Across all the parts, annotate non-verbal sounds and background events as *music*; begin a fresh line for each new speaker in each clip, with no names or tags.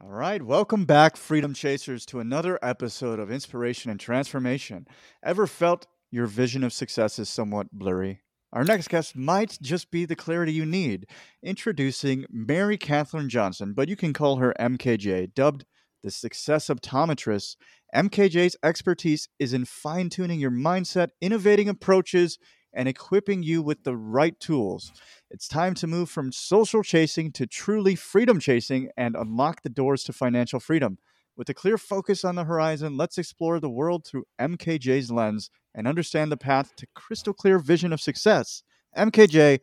All right, welcome back, Freedom Chasers, to another episode of Inspiration and Transformation. Ever felt your vision of success is somewhat blurry? Our next guest might just be the clarity you need. Introducing Mary Kathryn Johnson, but you can call her MKJ, dubbed the Success Optometrist. MKJ's expertise is in fine tuning your mindset, innovating approaches, and equipping you with the right tools. It's time to move from social chasing to truly freedom chasing and unlock the doors to financial freedom. With a clear focus on the horizon, let's explore the world through MKJ's lens and understand the path to crystal clear vision of success. MKJ,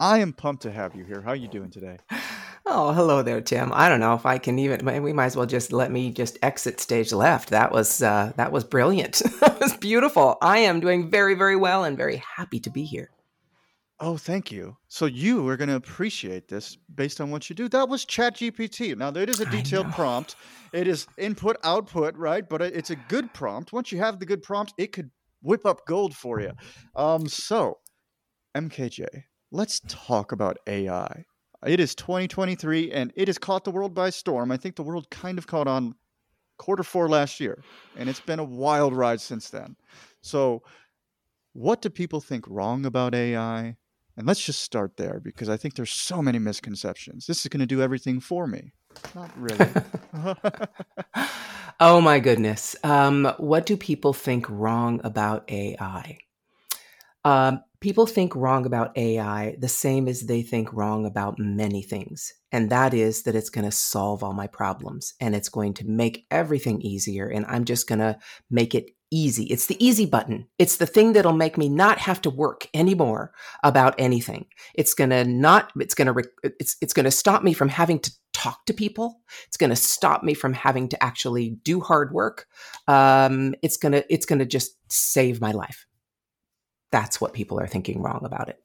I am pumped to have you here. How are you doing today? *laughs*
Oh, hello there, Tim. I don't know if I can even. We might as well just let me just exit stage left. That was uh, that was brilliant. *laughs* that was beautiful. I am doing very very well and very happy to be here.
Oh, thank you. So you are going to appreciate this based on what you do. That was ChatGPT. Now it is a detailed prompt. It is input output, right? But it's a good prompt. Once you have the good prompt, it could whip up gold for you. Um, so MKJ, let's talk about AI. It is 2023 and it has caught the world by storm. I think the world kind of caught on quarter four last year, and it's been a wild ride since then. So, what do people think wrong about AI? And let's just start there because I think there's so many misconceptions. This is going to do everything for me. Not really. *laughs* *laughs*
oh my goodness. Um, what do people think wrong about AI? Um, people think wrong about AI the same as they think wrong about many things. And that is that it's going to solve all my problems and it's going to make everything easier. And I'm just going to make it easy. It's the easy button. It's the thing that'll make me not have to work anymore about anything. It's going to not, it's going to, it's, it's going to stop me from having to talk to people. It's going to stop me from having to actually do hard work. Um, it's going to, it's going to just save my life that's what people are thinking wrong about it.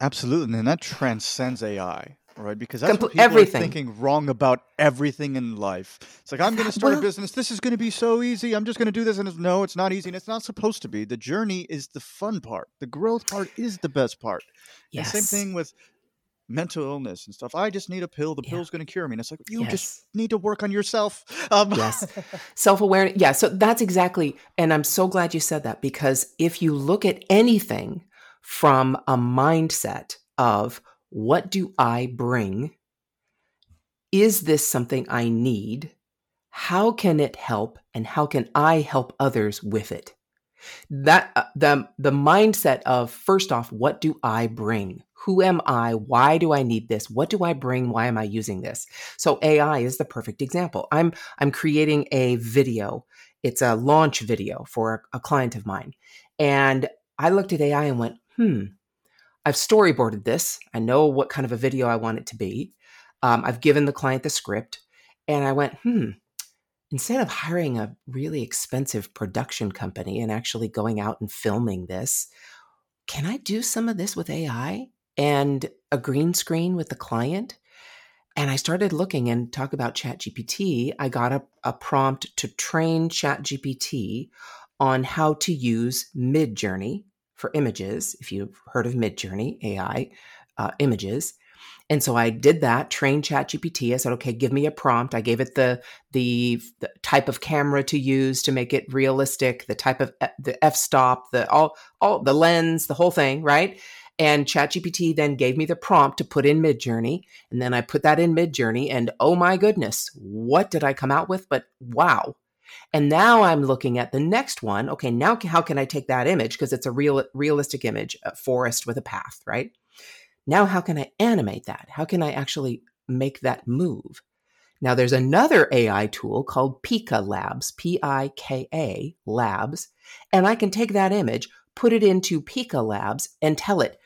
Absolutely, and that transcends AI, right? Because that's Compl- what people everything. are thinking wrong about everything in life. It's like I'm going to start well, a business. This is going to be so easy. I'm just going to do this, and it's, no, it's not easy, and it's not supposed to be. The journey is the fun part. The growth part is the best part. Yes. And same thing with mental illness and stuff. I just need a pill. The yeah. pill's going to cure me. And it's like, you yes. just need to work on yourself. *laughs*
Um, yes. *laughs* Self awareness. Yeah. So that's exactly. And I'm so glad you said that because if you look at anything from a mindset of what do I bring? Is this something I need? How can it help? And how can I help others with it? That uh, the the mindset of first off, what do I bring? Who am I? Why do I need this? What do I bring? Why am I using this? So AI is the perfect example. I'm I'm creating a video. It's a launch video for a, a client of mine. And I looked at AI and went, "Hmm, I've storyboarded this. I know what kind of a video I want it to be. Um, I've given the client the script, and I went, hmm, instead of hiring a really expensive production company and actually going out and filming this, can I do some of this with AI? and a green screen with the client. And I started looking and talk about ChatGPT. I got a, a prompt to train ChatGPT on how to use Midjourney for images. If you've heard of Midjourney AI uh, images, and so I did that, trained ChatGPT. I said, okay, give me a prompt. I gave it the, the, the type of camera to use to make it realistic, the type of eh, the f stop, the all all the lens, the whole thing, right? And ChatGPT then gave me the prompt to put in Midjourney. And then I put that in Midjourney. And oh my goodness, what did I come out with? But wow. And now I'm looking at the next one. Okay, now how can I take that image? Because it's a real, realistic image, a forest with a path, right? Now, how can I animate that? How can I actually make that move? Now, there's another AI tool called Pika Labs, P I K A Labs, and I can take that image, put it into Pika Labs, and tell it,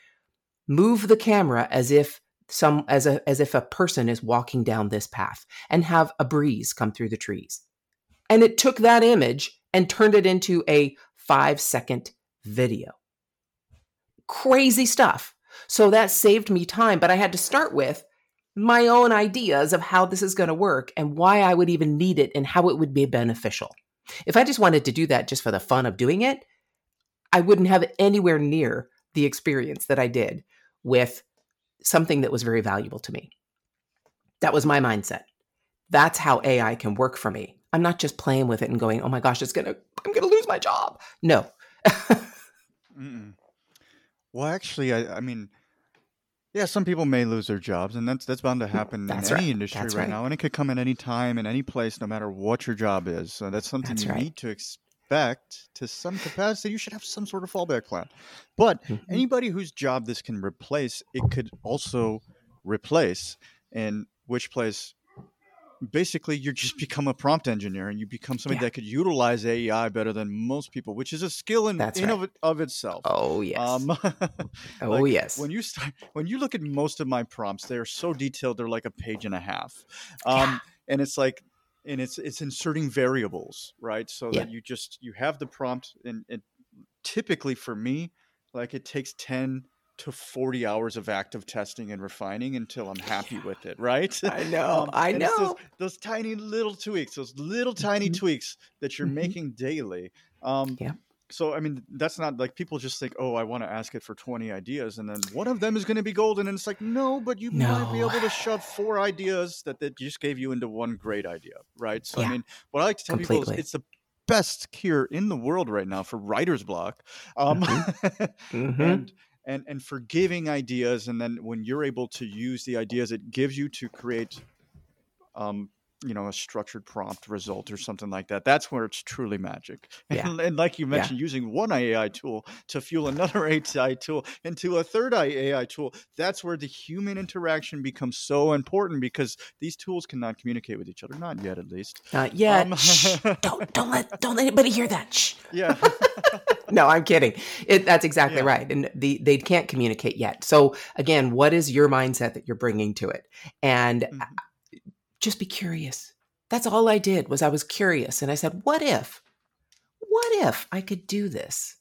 move the camera as if some as a as if a person is walking down this path and have a breeze come through the trees and it took that image and turned it into a 5 second video crazy stuff so that saved me time but i had to start with my own ideas of how this is going to work and why i would even need it and how it would be beneficial if i just wanted to do that just for the fun of doing it i wouldn't have anywhere near the experience that i did with something that was very valuable to me. That was my mindset. That's how AI can work for me. I'm not just playing with it and going, "Oh my gosh, it's going to I'm going to lose my job." No. *laughs*
well, actually I, I mean yeah, some people may lose their jobs, and that's that's bound to happen
That's
in any
right.
industry right,
right.
now, and it could come at any time, in any place, no matter what your job is. So that's something
That's
you
right.
need to expect to some capacity. You should have some sort of fallback plan. But
Mhm.
anybody whose job this can replace, it could also replace, in which place basically you just become a prompt engineer and you become somebody
Yeah.
that could utilize AI better than most people, which is a skill in,
That's
in
right.
of, of itself.
Oh yes.
Um, *laughs*
oh yes.
when you start when you look at most of my prompts they are so detailed they're like a page and a half um, and it's like and it's it's inserting variables right so
Yeah.
that you just you have the prompt and it typically for me like it takes 10 to 40 hours of active testing and refining until i'm happy with it right *laughs*
I know. I
and it's those,
know.
those tiny little tweaks those little tiny
Mhm.
tweaks that you're
Mhm.
making daily um,
Yeah.
so I mean, that's not like people just think, oh, I want to ask it for twenty ideas, and then one of them is going to be golden, and it's like, no, but you might be able to shove four ideas that that just gave you into one great idea, right? So I mean, what I like to tell people is it's the best cure in the world right now for writer's block, um,
Mhm. *laughs*
and and and for giving ideas, and then when you're able to use the ideas it gives you to create. Um, you know, a structured prompt result or something like that. That's where it's truly magic. *laughs*
Yeah.
And, and like you
Yeah.
mentioned, using one AI tool to fuel another *laughs* AI tool into a third AI tool, that's where the human interaction becomes so important because these tools cannot communicate with each other, not yet at least.
Not yet.
Um.
Don't don't *laughs* let don't let anybody hear that. Shh.
Yeah.
No, I'm kidding. It, that's exactly
Yeah.
right. And the, they can't communicate yet. So again, what is your mindset that you're bringing to it? And
Mhm.
just be curious. That's all I did was I was curious and I said, what if? What if I could do this?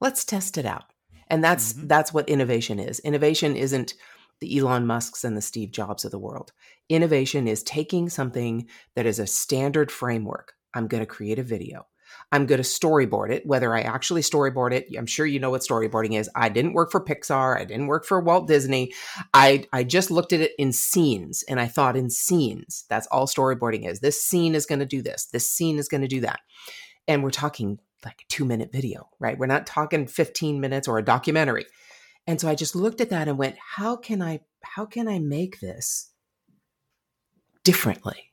Let's test it out. And that's
Mhm.
that's what innovation is. Innovation isn't the Elon Musks and the Steve Jobs of the world. Innovation is taking something that is a standard framework. I'm going to create a video. I'm going to storyboard it, whether I actually storyboard it. I'm sure you know what storyboarding is. I didn't work for Pixar. I didn't work for Walt Disney. I, I just looked at it in scenes and I thought in scenes. That's all storyboarding is. This scene is going to do this. This scene is going to do that. And we're talking like a two minute video, right? We're not talking 15 minutes or a documentary. And so I just looked at that and went, how can I, how can I make this differently?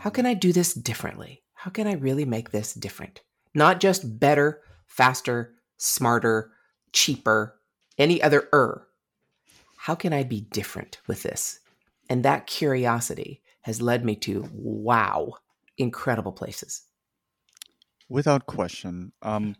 How
Mhm.
can I do this differently? How can I really make this different? Not just better, faster, smarter, cheaper, any other er. How can I be different with this? And that curiosity has led me to wow, incredible places.
Without question. Um,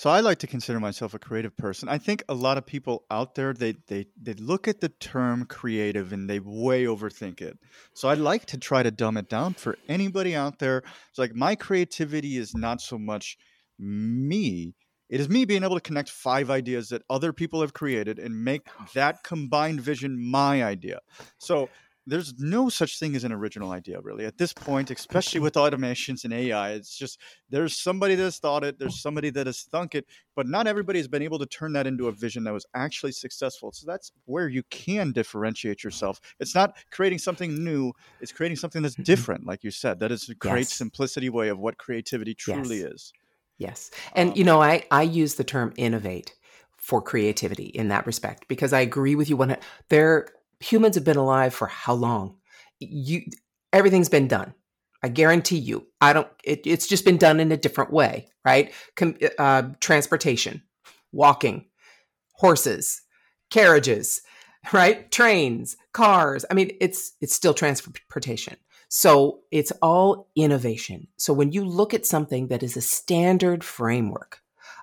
so I like to consider myself a creative person. I think a lot of people out there they they they look at the term creative and they way overthink it. So I'd like to try to dumb it down for anybody out there. It's like my creativity is not so much me. It is me being able to connect five ideas that other people have created and make oh. that combined vision my idea. So there's no such thing as an original idea really at this point especially with *laughs* automations and ai it's just there's somebody that has thought it there's somebody that has thunk it but not everybody has been able to turn that into a vision that was actually successful so that's where you can differentiate yourself it's not creating something new it's creating something that's
Mhm.
different like you said that is a great
Yes.
simplicity way of what creativity truly
Yes.
is
Yes. And
Um,
you know, I I use the term innovate for creativity in that respect because I agree with you when there humans have been alive for how long? You everything's been done. I guarantee you. I don't it, it's just been done in a different way, right? Com, uh, transportation, walking, horses, carriages, *laughs* right? Trains, cars. I mean, it's it's still transportation. So it's all innovation. So when you look at something that is a standard framework,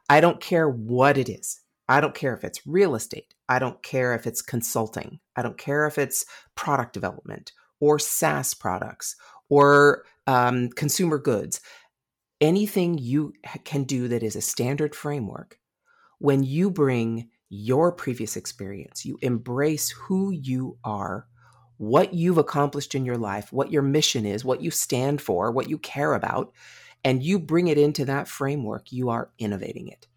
I don't care what it is. I don't care if it's real estate. I don't care if it's consulting. I don't care if it's product development or SaaS products or um, consumer goods. Anything you can do that is a standard framework, when you bring your previous experience, you embrace who you are, what you've accomplished in your life, what your mission is, what you stand for, what you care about, and you bring it into that framework, you are innovating it.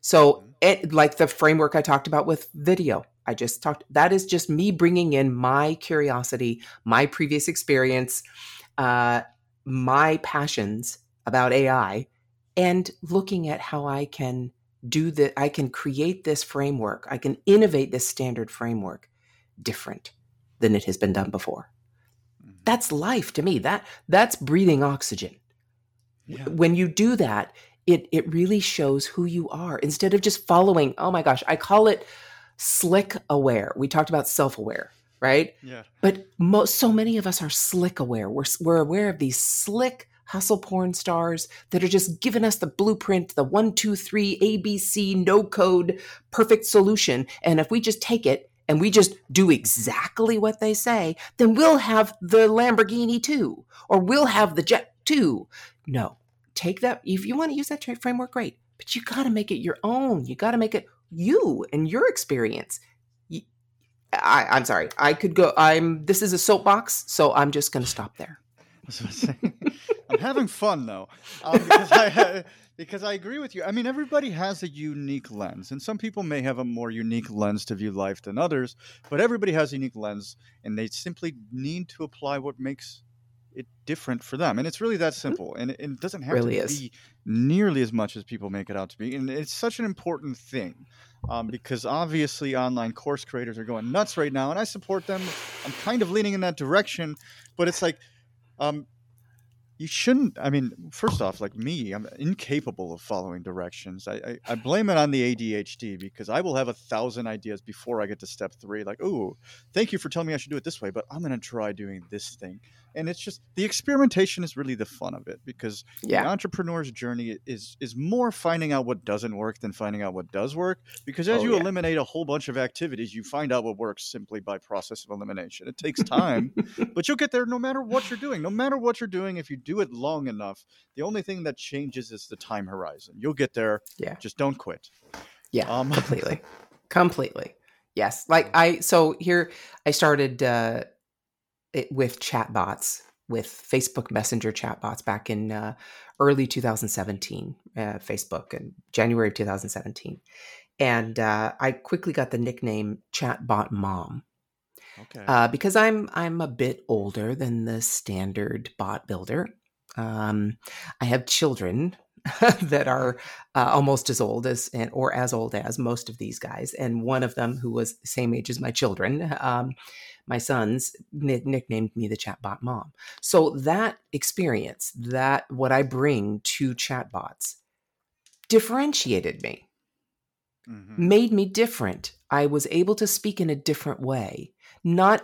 So, it, like the framework I talked about with video, I just talked, that is just me bringing in my curiosity, my previous experience, uh, my passions about AI, and looking at how I can do that. I can create this framework, I can innovate this standard framework different than it has been done before. Mm-hmm. That's life to me. That that's breathing oxygen. Yeah. When you do that, it it really shows who you are. Instead of just following oh my gosh i call it slick aware. We talked about self-aware right?
Yeah.
But most so many of us are slick aware. We're we're aware of these slick hustle porn stars that are just giving us the blueprint the one two three abc no code perfect solution. And if we just take it and we just do exactly what they say then we'll have the lamborghini too or we'll have the jet too. No take that if you want to use that framework great but you got to make it your own you got to make it you and your experience. I, i'm sorry i could go i'm this is a soapbox so i'm just going to stop there. *laughs*
I'm having fun though um, because, I, *laughs* because i agree with you. I mean everybody has a unique lens and some people may have a more unique lens to view life than others but everybody has a unique lens and they simply need to apply what makes it different for them and it's really that mm-hmm. simple and it, it doesn't have really to is. be nearly as much as people make it out to be and it's such an important thing um, because obviously online course creators are going nuts right now and i support them i'm kind of leaning in that direction but it's like um, you shouldn't i mean first off like me i'm incapable of following directions I, I, I blame it on the adhd because i will have a thousand ideas before i get to step three like oh thank you for telling me i should do it this way but i'm going to try doing this thing and it's just the experimentation is really the fun of it because yeah. the entrepreneur's journey is is more finding out what doesn't work than finding out what does work because as oh, you yeah. eliminate a whole bunch of activities you find out what works simply by process of elimination. It takes time *laughs* but you'll get there no matter what you're doing. No matter what you're doing if you do it long enough the only thing that changes is the time horizon. You'll get there yeah. just don't quit.
Yeah um, *laughs* completely. Completely. Yes like i so here i started uh it, with chatbots, with Facebook Messenger chatbots back in uh, early 2017, uh, Facebook in January of 2017. And uh, I quickly got the nickname Chatbot Mom. Okay. Uh, because I'm I'm a bit older than the standard bot builder. Um, I have children *laughs* that are uh, almost as old as and or as old as most of these guys, and one of them who was the same age as my children um, my sons nicknamed me the chatbot mom. So that experience, that what I bring to chatbots, differentiated me, mm-hmm. made me different. I was able to speak in a different way, not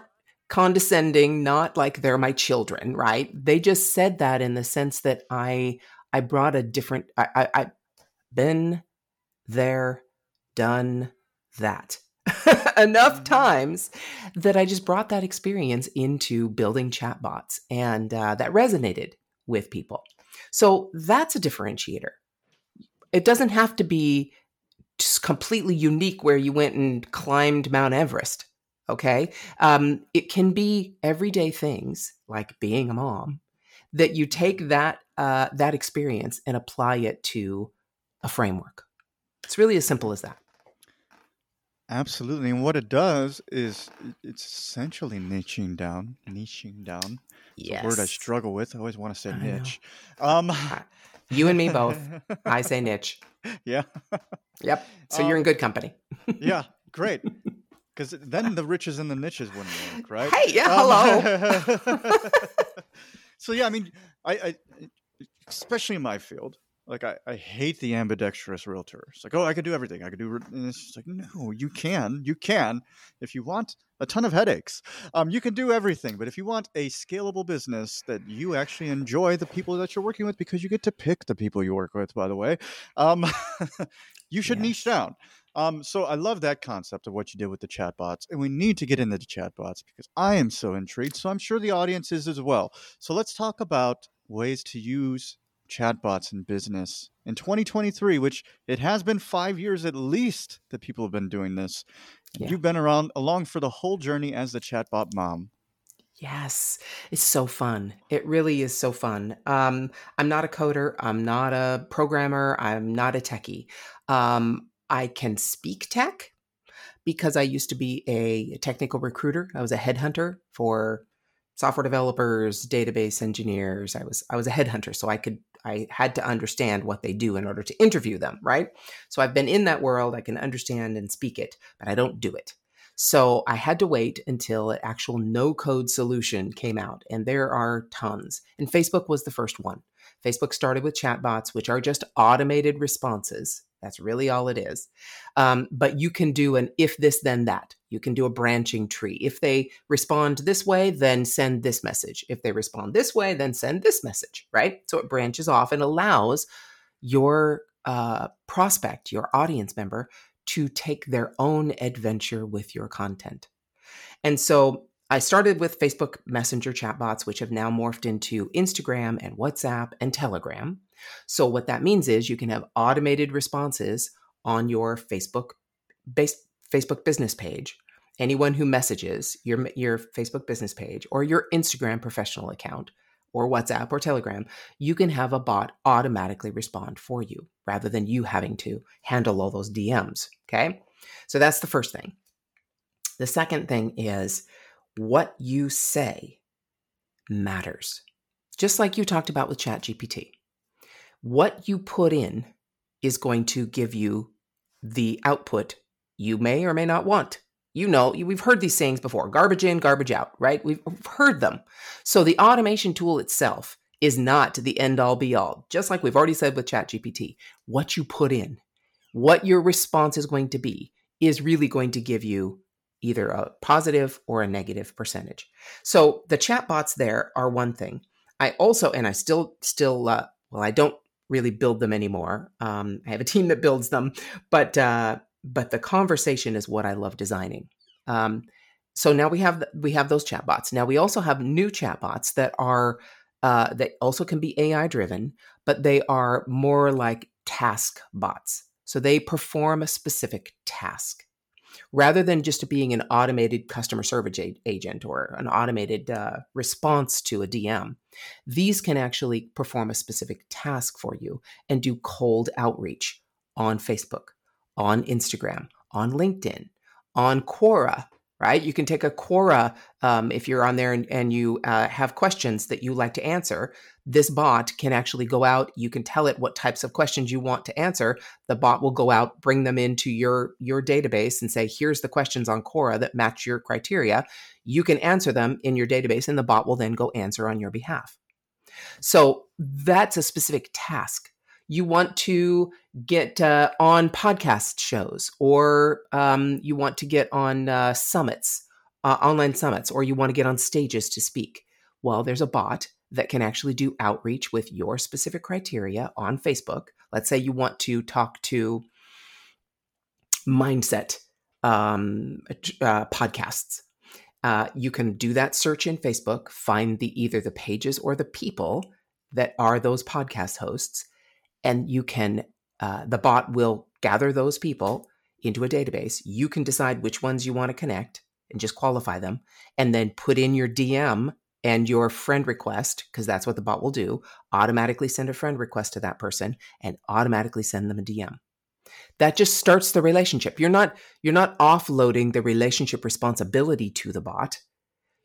condescending, not like they're my children, right? They just said that in the sense that I I brought a different I, I I've been there, done that. *laughs* enough mm-hmm. times that I just brought that experience into building chatbots, and uh, that resonated with people. So that's a differentiator. It doesn't have to be just completely unique where you went and climbed Mount Everest. Okay. Um, it can be everyday things like being a mom that you take that uh, that experience and apply it to a framework. It's really as simple as that.
Absolutely. And what it does is it's essentially niching down, niching down. Yes. word I struggle with. I always want to say niche. Um,
you and me both. *laughs* I say niche.
Yeah.
Yep. So um, you're in good company.
yeah. *laughs* Great. Because then the riches and the niches wouldn't work, right?
Hey, yeah, um, hello. *laughs*
so yeah, I mean, I, I especially in my field, like I, I hate the ambidextrous realtor. It's like, oh, I could do everything. I could do, and it's just like, no, you can, you can. If you want a ton of headaches, um, you can do everything. But if you want a scalable business that you actually enjoy the people that you're working with, because you get to pick the people you work with, by the way, um, *laughs* you should niche down. Um, so I love that concept of what you did with the chatbots, and we need to get into the chatbots because I am so intrigued. So I'm sure the audience is as well. So let's talk about ways to use chatbots in business in 2023, which it has been five years at least that people have been doing this. Yeah. You've been around along for the whole journey as the chatbot mom.
Yes, it's so fun. It really is so fun. Um, I'm not a coder. I'm not a programmer. I'm not a techie. Um, I can speak tech, because I used to be a technical recruiter. I was a headhunter for software developers, database engineers. I was I was a headhunter, so I could I had to understand what they do in order to interview them, right? So I've been in that world, I can understand and speak it, but I don't do it. So I had to wait until an actual no code solution came out, and there are tons. And Facebook was the first one. Facebook started with chatbots, which are just automated responses. That's really all it is. Um, but you can do an if this, then that. You can do a branching tree. If they respond this way, then send this message. If they respond this way, then send this message, right? So it branches off and allows your uh, prospect, your audience member, to take their own adventure with your content. And so I started with Facebook Messenger chatbots, which have now morphed into Instagram and WhatsApp and Telegram. So, what that means is you can have automated responses on your Facebook based Facebook business page. Anyone who messages your, your Facebook business page or your Instagram professional account or WhatsApp or Telegram, you can have a bot automatically respond for you rather than you having to handle all those DMs. Okay. So that's the first thing. The second thing is what you say matters. Just like you talked about with ChatGPT. What you put in is going to give you the output you may or may not want you know, we've heard these sayings before garbage in, garbage out, right? We've heard them. So the automation tool itself is not the end all be all. Just like we've already said with ChatGPT, what you put in, what your response is going to be, is really going to give you either a positive or a negative percentage. So the chatbots there are one thing. I also, and I still, still, uh, well, I don't really build them anymore. Um, I have a *laughs* team that builds them, but uh, but the conversation is what I love designing. Um, so now we have we have those chatbots. Now we also have new chatbots that are uh, that also can be AI driven, but they are more like task bots. So they perform a specific task rather than just being an automated customer service agent or an automated uh, response to a DM. These can actually perform a specific task for you and do cold outreach on Facebook on Instagram, on LinkedIn, on Quora, right? You can take a Quora um, if you're on there and, and you uh, have questions that you like to answer. This bot can actually go out. You can tell it what types of questions you want to answer. The bot will go out, bring them into your your database, and say, "Here's the questions on Quora that match your criteria." You can answer them in your database, and the bot will then go answer on your behalf. So that's a specific task you want to get uh, on podcast shows or um, you want to get on uh, summits, uh, online summits, or you want to get on stages to speak. Well, there's a bot that can actually do outreach with your specific criteria on Facebook. Let's say you want to talk to mindset um, uh, podcasts. Uh, you can do that search in Facebook, find the either the pages or the people that are those podcast hosts, and you can uh, the bot will gather those people into a database. You can decide which ones you want to connect and just qualify them and then put in your dm and your friend request because that's what the bot will do automatically send a friend request to that person and automatically send them a dm that just starts the relationship. You're not you're not offloading the relationship responsibility to the bot.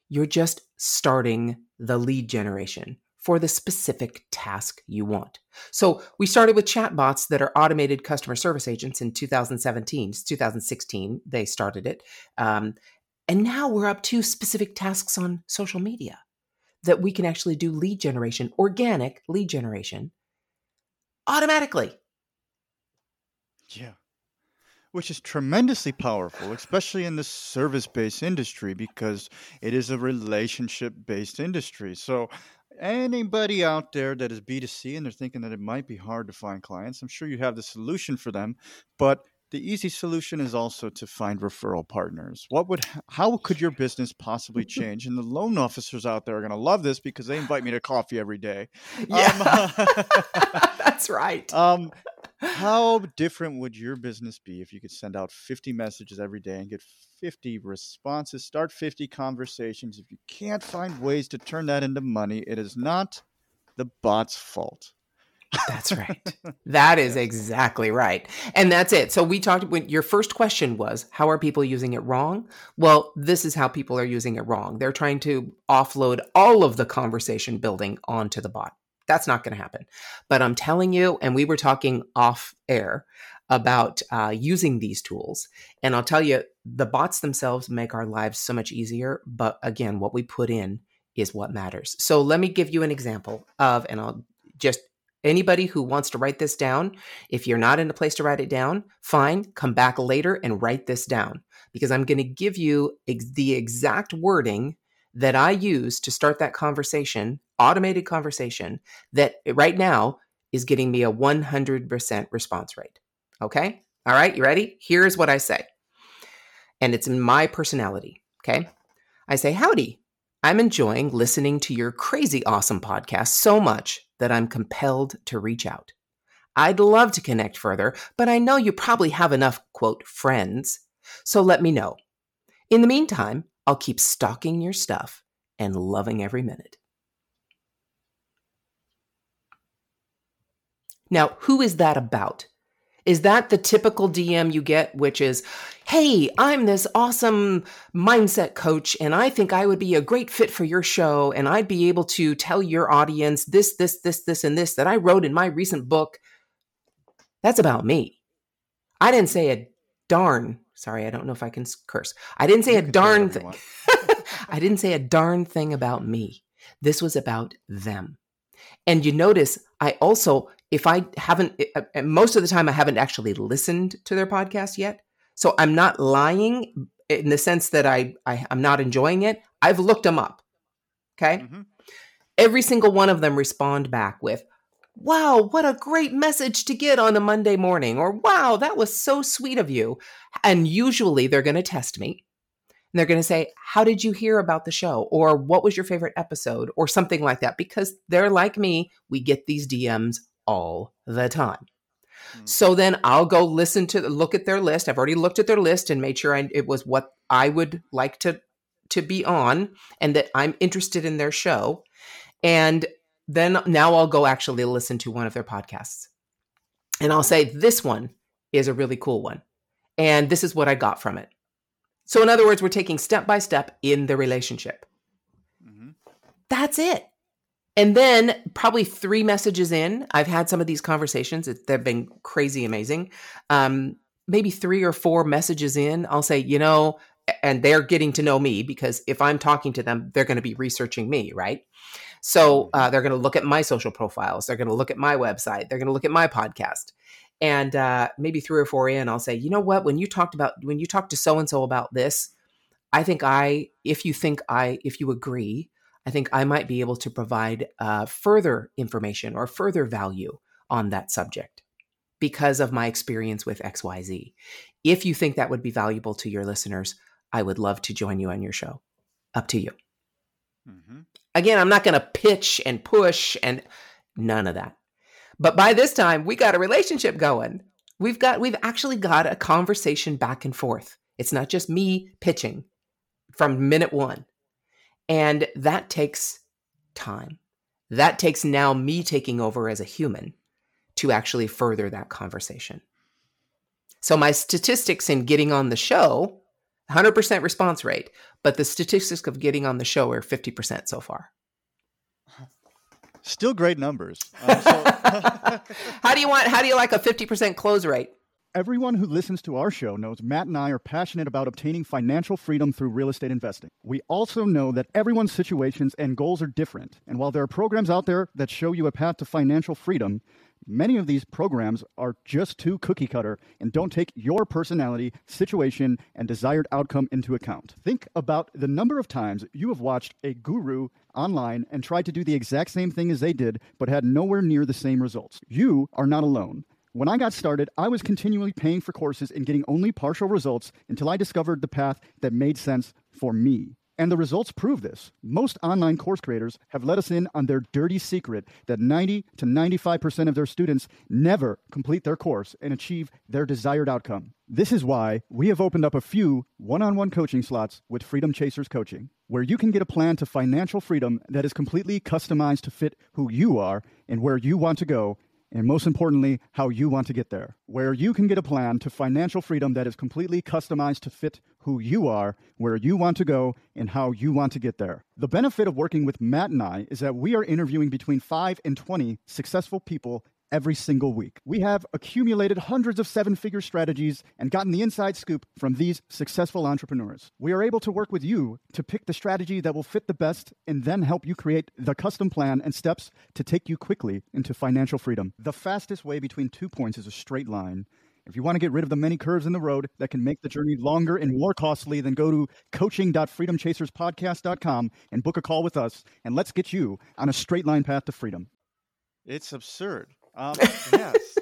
You're just starting the lead generation for the specific task you want. So we started with chatbots that are automated customer service agents in 2017. 2016, they started it. Um, and now we're up to specific tasks on social media that we can actually do lead generation, organic lead generation, automatically.
Yeah. Which is tremendously powerful, especially in the service based industry, because it is a relationship based industry. So anybody out there that is B2C and they're thinking that it might be hard to find clients, I'm sure you have the solution for them. But the easy solution is also to find referral partners. What would how could your business possibly *laughs* change? And the loan officers out there are going to love this because they invite me to coffee every day.
Yeah. Um, *laughs* *laughs* That's right.
Um, how different would your business be if you could send out 50 messages every day and get 50 responses, start 50 conversations? If you can't find ways to turn that into money, it is not the bot's fault.
That's right. *laughs* That is exactly right. And that's it. So we talked when your first question was how are people using it wrong? Well, this is how people are using it wrong. They're trying to offload all of the conversation building onto the bot. That's not going to happen. But I'm telling you, and we were talking off air about uh, using these tools. And I'll tell you, the bots themselves make our lives so much easier. But again, what we put in is what matters. So let me give you an example of, and I'll just anybody who wants to write this down, if you're not in a place to write it down, fine, come back later and write this down because I'm going to give you ex- the exact wording that I use to start that conversation, automated conversation, that right now is getting me a 100% response rate. Okay? All right, you ready? Here's what I say. And it's in my personality. Okay? I say, Howdy, I'm enjoying listening to your crazy awesome podcast so much that I'm compelled to reach out. I'd love to connect further, but I know you probably have enough, quote, friends, so let me know. In the meantime, I'll keep stalking your stuff and loving every minute. Now, who is that about? Is that the typical DM you get, which is, hey, I'm this awesome mindset coach, and I think I would be a great fit for your show, and I'd be able to tell your audience this, this, this, this, and this that I wrote in my recent book? That's about me. I didn't say a darn, sorry, I don't know if I can curse. I didn't say
You
a darn thing. *laughs* I didn't say a darn thing about me. This was about them. And you notice I also, if I haven't, uh, uh, most of the time I haven't actually listened to their podcast yet. So I'm not lying in the sense that I, I I'm not enjoying it. I've looked them up. Okay.
Mhm.
Every single one of them respond back with, Wow, what a great message to get on a Monday morning, or Wow, that was so sweet of you. And usually they're going to test me. And they're going to say, How did you hear about the show? Or what was your favorite episode? Or something like that. Because they're like me, we get these DMs all the time.
Mm.
So then I'll go listen to look at their list. I've already looked at their list and made sure I, it was what I would like to to be on and that I'm interested in their show. And then now I'll go actually listen to one of their podcasts. And I'll say this one is a really cool one. And this is what I got from it. So in other words, we're taking step by step in the relationship.
Mhm.
That's it. And then probably three messages in, I've had some of these conversations. They've been crazy amazing. Um, maybe three or four messages in, I'll say, you know, and they're getting to know me because if I'm talking to them, they're going to be researching me, right? So uh, they're going to look at my social profiles. They're going to look at my website. They're going to look at my podcast. And uh, maybe three or four in, I'll say, you know what? When you talked about, when you talked to so and so about this, I think I, if you think I, if you agree, I think I might be able to provide uh, further information or further value on that subject because of my experience with XYZ. If you think that would be valuable to your listeners, I would love to join you on your show. Up to you.
Mhm.
Again, I'm not going to pitch and push and none of that. But by this time, we got a relationship going. We've got we've actually got a conversation back and forth. It's not just me pitching from minute 1. And that takes time. That takes now me taking over as a human to actually further that conversation. So my statistics in getting on the show, 100% response rate, but the statistics of getting on the show are 50% so far.
Still great numbers. Um, *laughs* so- *laughs*
how do you want how do you like a 50% close rate?
Everyone who listens to our show knows Matt and I are passionate about obtaining financial freedom through real estate investing. We also know that everyone's situations and goals are different. And while there are programs out there that show you a path to financial freedom, many of these programs are just too cookie cutter and don't take your personality, situation, and desired outcome into account. Think about the number of times you have watched a guru online and tried to do the exact same thing as they did, but had nowhere near the same results. You are not alone. When I got started, I was continually paying for courses and getting only partial results until I discovered the path that made sense for me. And the results prove this. Most online course creators have let us in on their dirty secret that 90 to 95% of their students never complete their course and achieve their desired outcome. This is why we have opened up a few one on one coaching slots with Freedom Chasers Coaching, where you can get a plan to financial freedom that is completely customized to fit who you are and where you want to go
and most importantly, how you want to get there, where you can get a plan to financial freedom that is completely customized to fit who you are, where you want to go, and how you want to get there. The benefit of working with Matt and I is that we are interviewing between 5 and 20 successful people every single week. We have accumulated hundreds of seven figure strategies and gotten the inside scoop from these successful entrepreneurs. We are able to work with you to pick the strategy that will fit the best and then help you create the custom plan and steps to take you quickly into financial freedom. The fastest way between two points is a straight line. If you want to get rid of the many curves in the road that can make the journey longer and more costly, then go to coaching.freedomchaserspodcast.com and book a call with us, and let's get you on a straight line path to freedom.
It's absurd. Um, yes.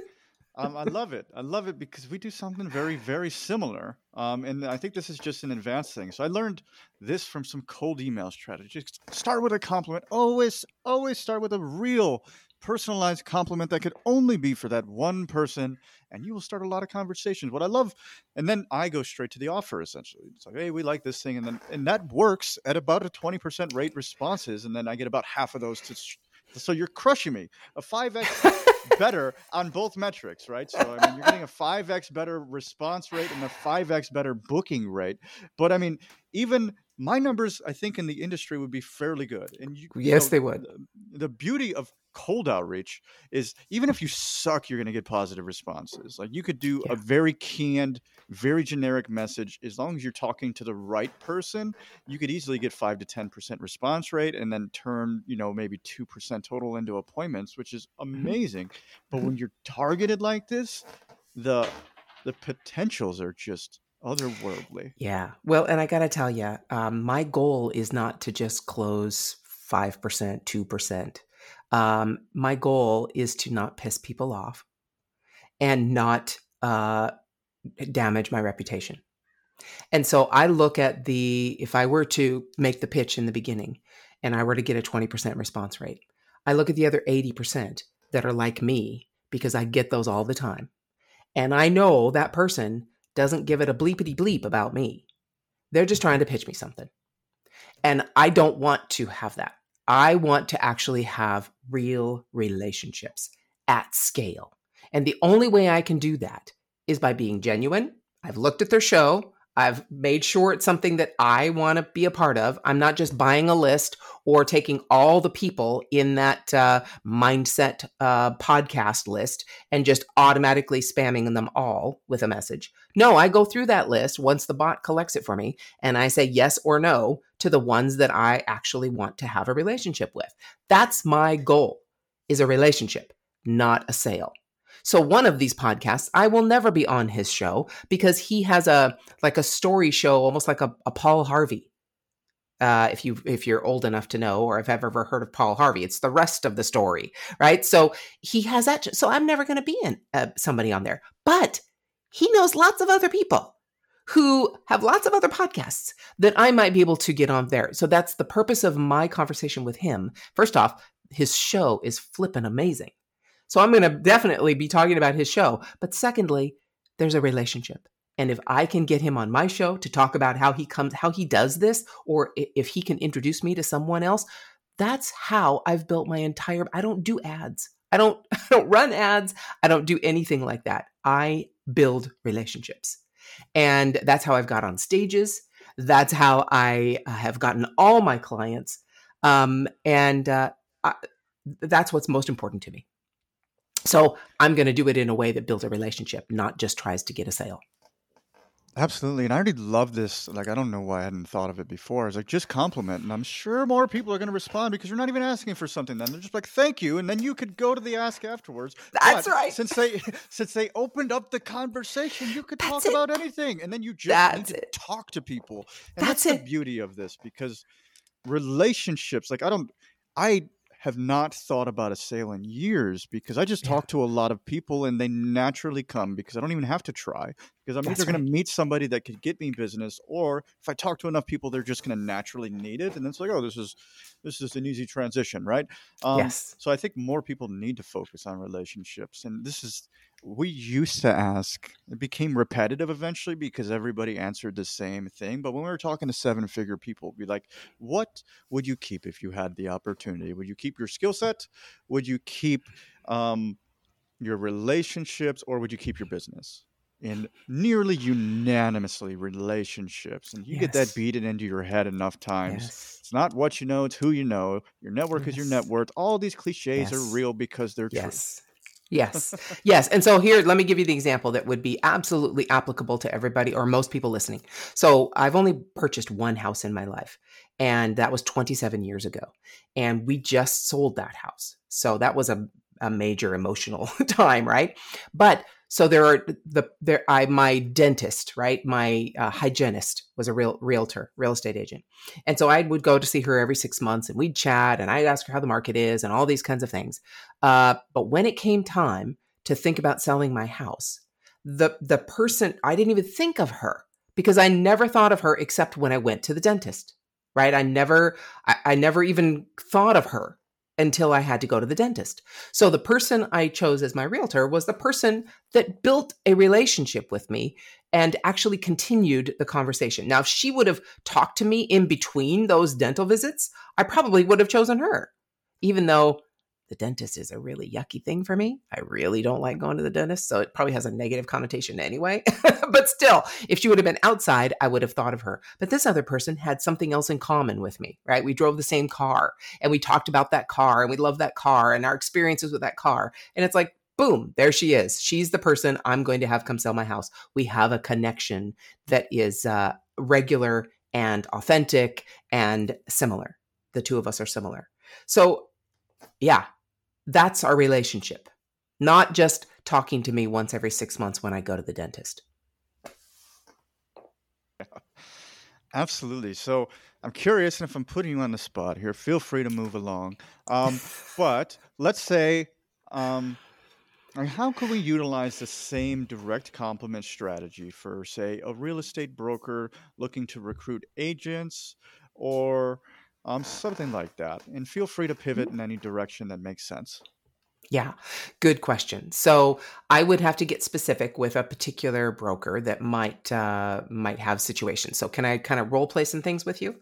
Um, I love it. I love it because we do something very, very similar. Um, and I think this is just an advanced thing. So I learned this from some cold email strategies. Start with a compliment. Always, always start with a real personalized compliment that could only be for that one person, and you will start a lot of conversations. What I love, and then I go straight to the offer essentially. It's like, hey, we like this thing, and then and that works at about a twenty percent rate responses, and then I get about half of those to. So you're crushing me. A five x better on both metrics, right? So I mean, you're getting a five x better response rate and a five x better booking rate. But I mean, even my numbers, I think, in the industry would be fairly good. And you,
yes,
you know,
they would.
The, the beauty of cold outreach is even if you suck, you're going to get positive responses. Like you could do yeah. a very canned, very generic message. As long as you're talking to the right person, you could easily get five to 10% response rate and then turn, you know, maybe 2% total into appointments, which is mm-hmm. amazing. but when you're targeted like this, the, the potentials are just otherworldly.
Yeah. Well, and I got to tell you, um, my goal is not to just close 5%, 2%. Um, my goal is to not piss people off and not uh, damage my reputation. And so I look at the, if I were to make the pitch in the beginning and I were to get a 20% response rate, I look at the other 80% that are like me because I get those all the time. And I know that person doesn't give it a bleepity bleep about me. They're just trying to pitch me something. And I don't want to have that. I want to actually have real relationships at scale. And the only way I can do that is by being genuine. I've looked at their show. I've made sure it's something that I want to be a part of. I'm not just buying a list or taking all the people in that uh, mindset uh, podcast list and just automatically spamming them all with a message. No, I go through that list once the bot collects it for me and I say yes or no to the ones that I actually want to have a relationship with. That's my goal is a relationship, not a sale. So one of these podcasts, I will never be on his show because he has a like a story show, almost like a, a Paul Harvey. Uh, if you if you're old enough to know, or if I've ever heard of Paul Harvey, it's the rest of the story, right? So he has that. So I'm never going to be in uh, somebody on there, but he knows lots of other people who have lots of other podcasts that I might be able to get on there. So that's the purpose of my conversation with him. First off, his show is flippin' amazing. So I'm going to definitely be talking about his show. But secondly, there's a relationship. And if I can get him on my show to talk about how he comes, how he does this, or if he can introduce me to someone else, that's how I've built my entire. I don't do ads. I don't. *laughs* I don't run ads. I don't do anything like that. I build relationships, and that's how I've got on stages. That's how I uh, have gotten all my clients, um, and uh, I, that's what's most important to me. So I'm going to do it in a way that builds a relationship, not just tries to get a sale.
Absolutely. And I already love this. Like, I don't know why I hadn't thought of it before. It's like, just compliment. And I'm sure more people are going to respond because you're not even asking for something then. They're just like, thank you. And then you could go to the ask afterwards.
That's
but
right.
Since they *laughs* since they opened up the conversation, you could
That's
talk
it.
about anything. And then you just
That's
to talk to people. And
That's
that's, the beauty of this because relationships, like, I don't, I have not thought about a sale in years because I just
Yeah.
talk to a lot of people and they naturally come because I don't even have to try because I'm
That's
either going
right.
to meet somebody that could get me business or if I talk to enough people they're just going to naturally need it and then it's like oh this is this is an easy transition right um,
Yes.
so I think more people need to focus on relationships and this is we used to ask it became repetitive eventually because everybody answered the same thing but when we were talking to seven figure people we'd be like what would you keep if you had the opportunity would you keep your skill set would you keep um, your relationships, or would you keep your business? In nearly unanimously relationships, and you yes. get that beaten into your head enough times. Yes. It's not what you know; it's who you know. Your network yes. is your net worth. All these cliches are real because they're
yes. true. Yes. yes. And so here, let me give you the example that would be absolutely applicable to everybody or most people listening. So I've only purchased one house in my life, and that was 27 years ago. And we just sold that house. So that was a, a major emotional *laughs* time, right? But so there are the there I my dentist, right? My uh, hygienist was a real realtor, real estate agent, and so I would go to see her every six months, and we'd chat, and I'd ask her how the market is, and all these kinds of things. Uh, but when it came time to think about selling my house, the the person I didn't even think of her because I never thought of her except when I went to the dentist. Right? I never I, I never even thought of her until I had to go to the dentist. So the person I chose as my realtor was the person that built a relationship with me and actually continued the conversation. Now, if she would have talked to me in between those dental visits, I probably would have chosen her, even though the dentist is a really yucky thing for me. I really don't like going to the dentist, so it probably has a negative connotation anyway. *laughs* but still, if she would have been outside, I would have thought of her. But this other person had something else in common with me, right? We drove the same car and we talked about that car and we love that car and our experiences with that car. And it's like, boom, there she is. She's the person I'm going to have come sell my house. We have a connection that is uh, regular and authentic and similar. The two of us are similar. So, yeah, that's our relationship, not just talking to me once every six months when I go to the dentist.
Absolutely. So I'm curious, and if I'm putting you on the spot here, feel free to move along. Um, *laughs* but let's say, um, how could we utilize the same direct complement strategy for, say, a real estate broker looking to recruit agents or um, something like that. And feel free to pivot in any direction that makes sense.
Yeah, good question. So I would have to get specific with a particular broker that might uh, might have situations. So can I kind of role play some things with you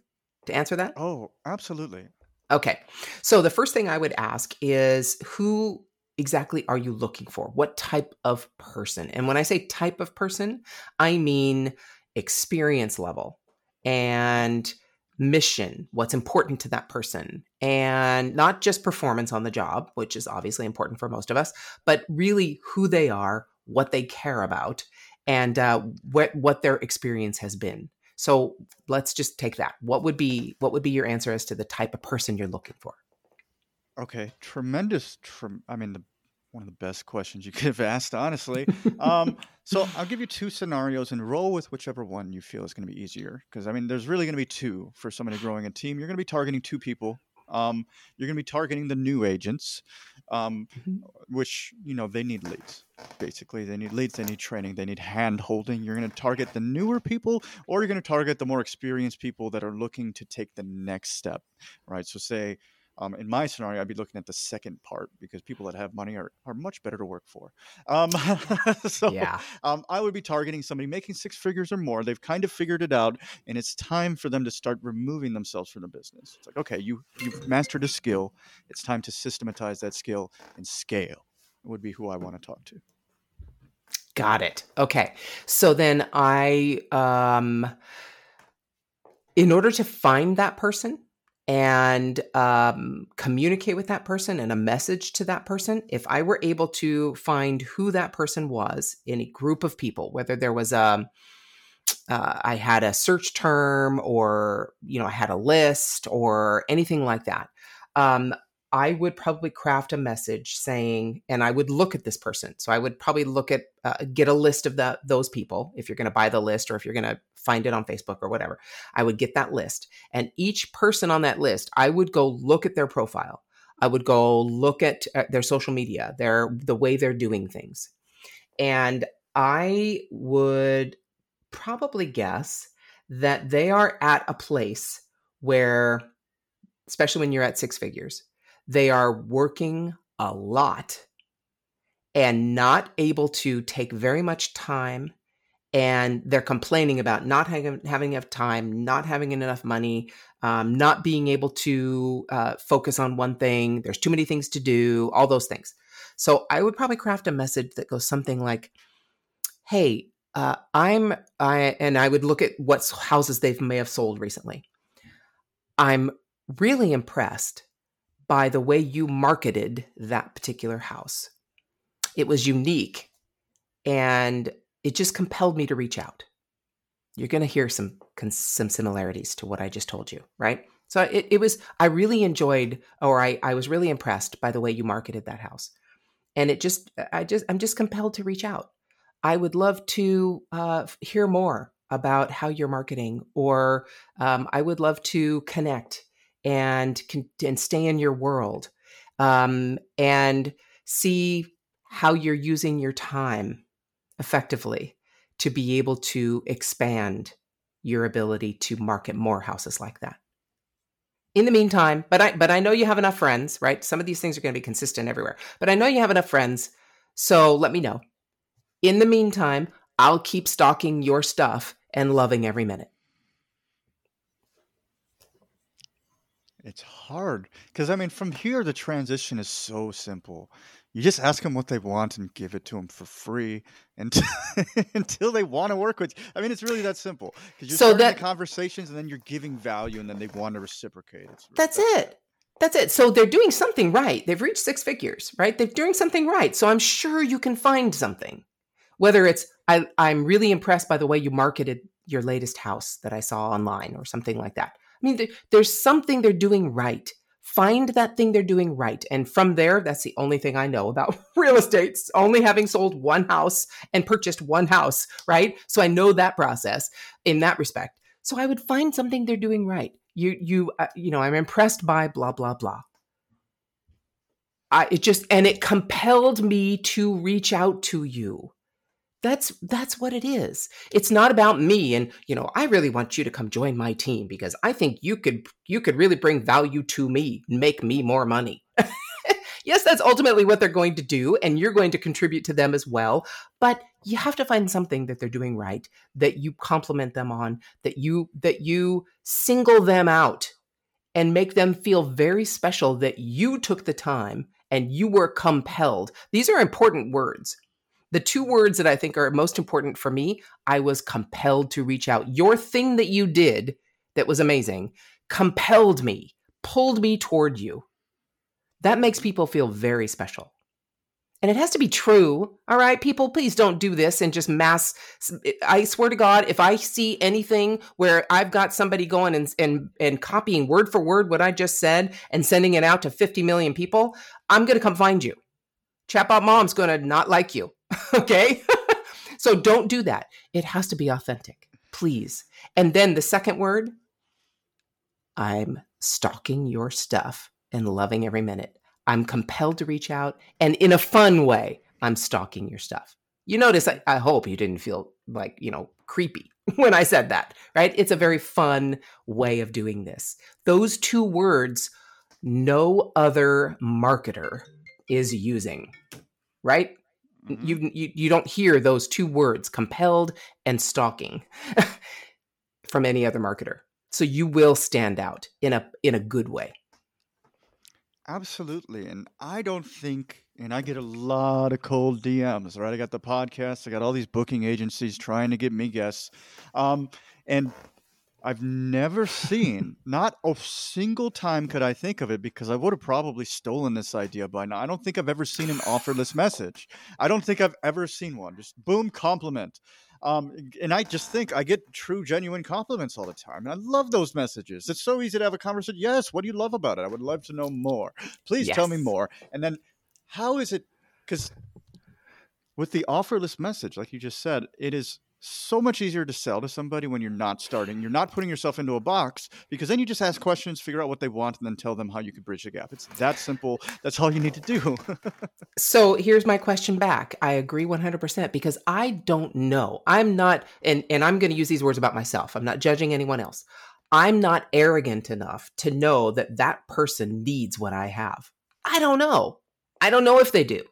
to answer that?
Oh, absolutely.
Okay. So the first thing I would ask is who exactly are you looking for? What type of person? And when I say type of person, I mean experience level and mission, what's important to that person, and not just performance on the job, which is obviously important for most of us, but really who they are, what they care about, and uh, what what their experience has been. So let's just take that. What would be what would be your answer as to the type of person you're looking for?
Okay, tremendous. Trem- I mean, the one of the best questions you *laughs* could have asked, honestly. *laughs* Um, so I'll give you two scenarios and roll with whichever one you feel is going to be easier. Because I mean, there's really going to be two for somebody growing a team. You're going to be targeting two people. Um, you're going to be targeting the new agents, um, mm-hmm. which you know they need leads. Basically, they need leads. They need training. They need hand holding. You're going to target the newer people, or you're going to target the more experienced people that are looking to take the next step. Right. So say um, in my scenario, I'd be looking at the second part because people that have money are, are much better to work for. Um, *laughs* so yeah. um, I would be targeting somebody making six figures or more. They've kind of figured it out, and it's time for them to start removing themselves from the business. It's like, okay, you you've mastered a skill. It's time to systematize that skill and scale. It would be who I want to talk to.
Got it. Okay. So then I um in order to find that person, and um, communicate with that person and a message to that person, if I were able to find who that person was in a group of people, whether there was a, um, uh, I had a search term or, you know, I had a list or anything like that, um, I would probably craft a message saying, and I would look at this person. So I would probably look at, uh, get a list of the, those people if you're going to buy the list or if you're going to find it on Facebook or whatever. I would get that list. And each person on that list, I would go look at their profile. I would go look at uh, their social media, their the way they're doing things. And I would probably guess that they are at a place where especially when you're at six figures they are working a lot and not able to take very much time. And they're complaining about not having, having enough time, not having enough money, um, not being able to uh, focus on one thing. There's too many things to do, all those things. So I would probably craft a message that goes something like, "Hey, uh, I'm I," and I would look at what houses they may have sold recently. I'm really impressed by the way you marketed that particular house. It was unique, and it just compelled me to reach out. You're going to hear some some similarities to what I just told you, right? So it, it was I really enjoyed, or I I was really impressed by the way you marketed that house and it just i just i'm just compelled to reach out i would love to uh, hear more about how you're marketing or um, i would love to connect and and stay in your world um, and see how you're using your time effectively to be able to expand your ability to market more houses like that in the meantime, but I but I know you have enough friends, right? Some of these things are going to be consistent everywhere. But I know you have enough friends, so let me know. In the meantime, I'll keep stalking your stuff and loving every minute.
It's hard because I mean, from here the transition is so simple. You just ask them what they want and give it to them for free until, *laughs* until they want to work with you. I mean, it's really that simple because you're so starting that, the conversations and then you're giving value and then they want to reciprocate. It's,
that's, that's it. That's it. So they're doing something right. They've reached six figures, right? They're doing something right. So I'm sure you can find something. Whether it's I, I'm really impressed by the way you marketed your latest house that I saw online or something like that. I mean, there's something they're doing right find that thing they're doing right. And from there, that's the only thing I know about *laughs* real estate, only having sold one house and purchased one house, right? So I know that process in that respect. So I would find something they're doing right. You, you, uh, you know, I'm impressed by blah, blah, blah. I, it just, and it compelled me to reach out to you that's that's what it is. It's not about me and you know i really want you to come join my team because i think you could you could really bring value to me make me more money. *laughs* Yes that's ultimately what they're going to do and you're going to contribute to them as well but you have to find something that they're doing right that you compliment them on that you that you single them out and make them feel very special that you took the time and you were compelled. These are important words the two words that I think are most important for me, I was compelled to reach out. Your thing that you did that was amazing compelled me, pulled me toward you. That makes people feel very special. And it has to be true. All right, people, please don't do this and just mass. I swear to God, if I see anything where I've got somebody going and, and, and copying word for word what I just said and sending it out to 50 million people, I'm going to come find you. Chatbot Mom's going to not like you. *laughs* okay? *laughs* so don't do that. It has to be authentic, please. And then the second word, I'm stalking your stuff and loving every minute. I'm compelled to reach out and in a fun way, I'm stalking your stuff. You notice, I, I hope you didn't feel like, you know, creepy *laughs* when I said that, right? It's a very fun way of doing this. Those two words, no other marketer is using, right? Mm-hmm. You, you you don't hear those two words, compelled and stalking, *laughs* from any other marketer. So you will stand out in a in a good way.
Absolutely. And I don't think and I get a lot of cold DMs, right? I got the podcast, I got all these booking agencies trying to get me guests. Um, and I've never seen, *laughs* not a single time could I think of it because I would have probably stolen this idea by now. I don't think I've ever seen an offerless message. I don't think I've ever seen one. Just boom, compliment. Um, and I just think I get true, genuine compliments all the time. And I love those messages. It's so easy to have a conversation. Yes, what do you love about it? I would love to know more. Please yes. tell me more. And then how is it? Because with the offerless message, like you just said, it is so much easier to sell to somebody when you're not starting. You're not putting yourself into a box because then you just ask questions, figure out what they want, and then tell them how you could bridge the gap. It's that simple. That's all you need to do. *laughs*
so here's my question back. I agree 100% because I don't know. I'm not, and, and I'm going to use these words about myself. I'm not judging anyone else. I'm not arrogant enough to know that that person needs what I have. I don't know. I don't know if they do.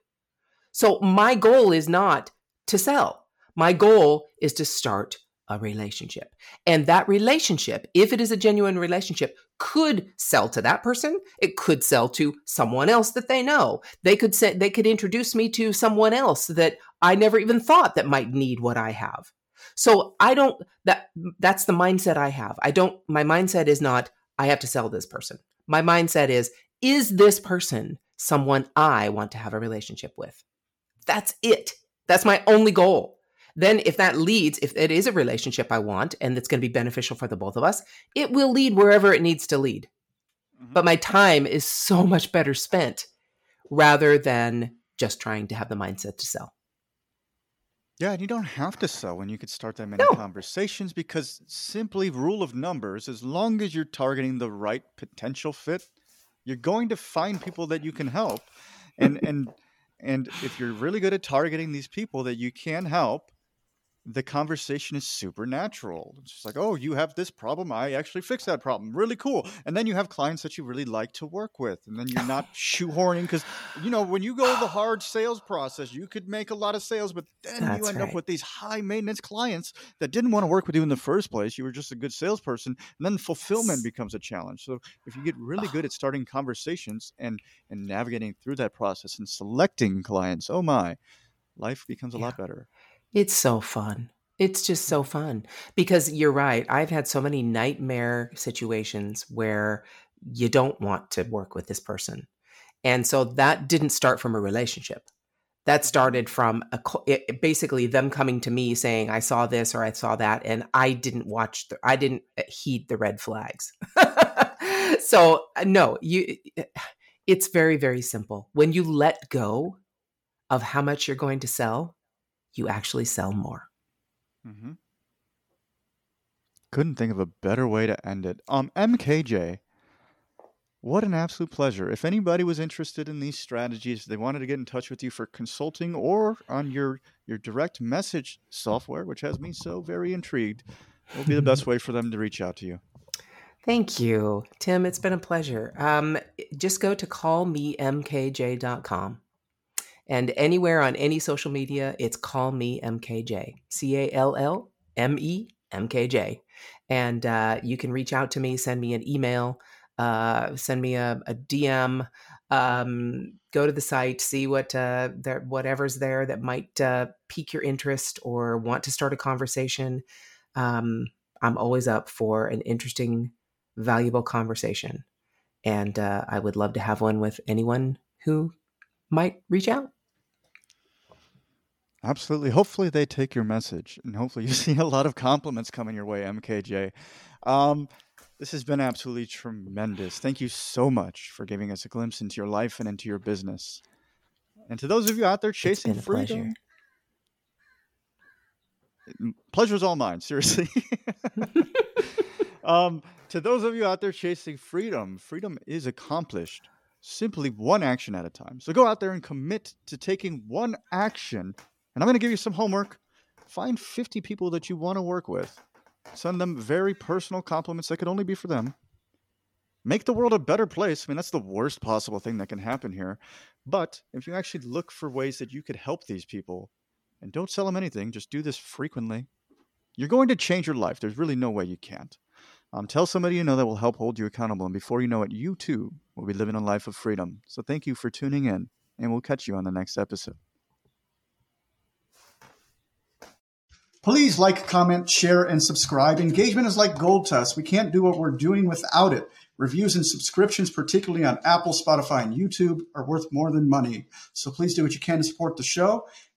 So my goal is not to sell. My goal is to start a relationship. And that relationship, if it is a genuine relationship, could sell to that person. It could sell to someone else that they know. They could say they could introduce me to someone else that I never even thought that might need what I have. So I don't that that's the mindset I have. I don't my mindset is not I have to sell this person. My mindset is is this person someone I want to have a relationship with? That's it. That's my only goal. Then, if that leads, if it is a relationship I want and it's going to be beneficial for the both of us, it will lead wherever it needs to lead. Mm-hmm. But my time is so *laughs* much better spent rather than just trying to have the mindset to sell.
Yeah, and you don't have to sell when you could start that many no. conversations because simply rule of numbers, as long as you're targeting the right potential fit, you're going to find people that you can help. And and and if you're really good at targeting these people that you can help, the conversation is supernatural. It's just like, oh, you have this problem. I actually fix that problem. Really cool. And then you have clients that you really like to work with. And then you're not shoehorning because, you know, when you go the hard *sighs* sales process, you could make a lot of sales, but then That's you end right. up with these high maintenance clients that didn't want to work with you in the first place. You were just a good salesperson. And then fulfillment becomes a challenge. So if you get really good at *sighs* starting conversations and, and navigating through that process and selecting clients, oh my, life becomes a yeah. lot better.
It's so fun. It's just so fun because you're right. I've had so many nightmare situations where you don't want to work with this person. And so that didn't start from a relationship. That started from a it, basically them coming to me saying I saw this or I saw that and I didn't watch the I didn't uh, heed the red flags. *laughs* so uh, no, you it's very very simple. When you let go of how much you're going to sell, you actually sell more.
Mm-hmm. Couldn't think of a better way to end it. Um, MKJ, what an absolute pleasure. If anybody was interested in these strategies, they wanted to get in touch with you for consulting or on your your direct message software, which has me so very intrigued, will be the best *laughs* way for them to reach out to you.
Thank you, Tim. It's been a pleasure. Um, just go to callmemkj.com. And anywhere on any social media, it's call me MKJ, C A L L M E M K J. And uh, you can reach out to me, send me an email, uh, send me a, a DM, um, go to the site, see what uh, there, whatever's there that might uh, pique your interest or want to start a conversation. Um, I'm always up for an interesting, valuable conversation. And uh, I would love to have one with anyone who might reach out.
Absolutely. Hopefully, they take your message, and hopefully, *laughs* you see a lot of compliments coming your way, MKJ. Um, this has been absolutely tremendous. Thank you so much for giving us a glimpse into your life and into your business. And to those of you out there chasing freedom, pleasure. pleasure's all mine. Seriously. *laughs* *laughs* um, to those of you out there chasing freedom, freedom is accomplished simply one action at a time. So go out there and commit to taking one action. And I'm going to give you some homework. Find 50 people that you want to work with. Send them very personal compliments that could only be for them. Make the world a better place. I mean, that's the worst possible thing that can happen here. But if you actually look for ways that you could help these people and don't sell them anything, just do this frequently, you're going to change your life. There's really no way you can't. Um, tell somebody you know that will help hold you accountable. And before you know it, you too will be living a life of freedom. So thank you for tuning in, and we'll catch you on the next episode.
Please like, comment, share, and subscribe. Engagement is like gold to us. We can't do what we're doing without it. Reviews and subscriptions, particularly on Apple, Spotify, and YouTube, are worth more than money. So please do what you can to support the show.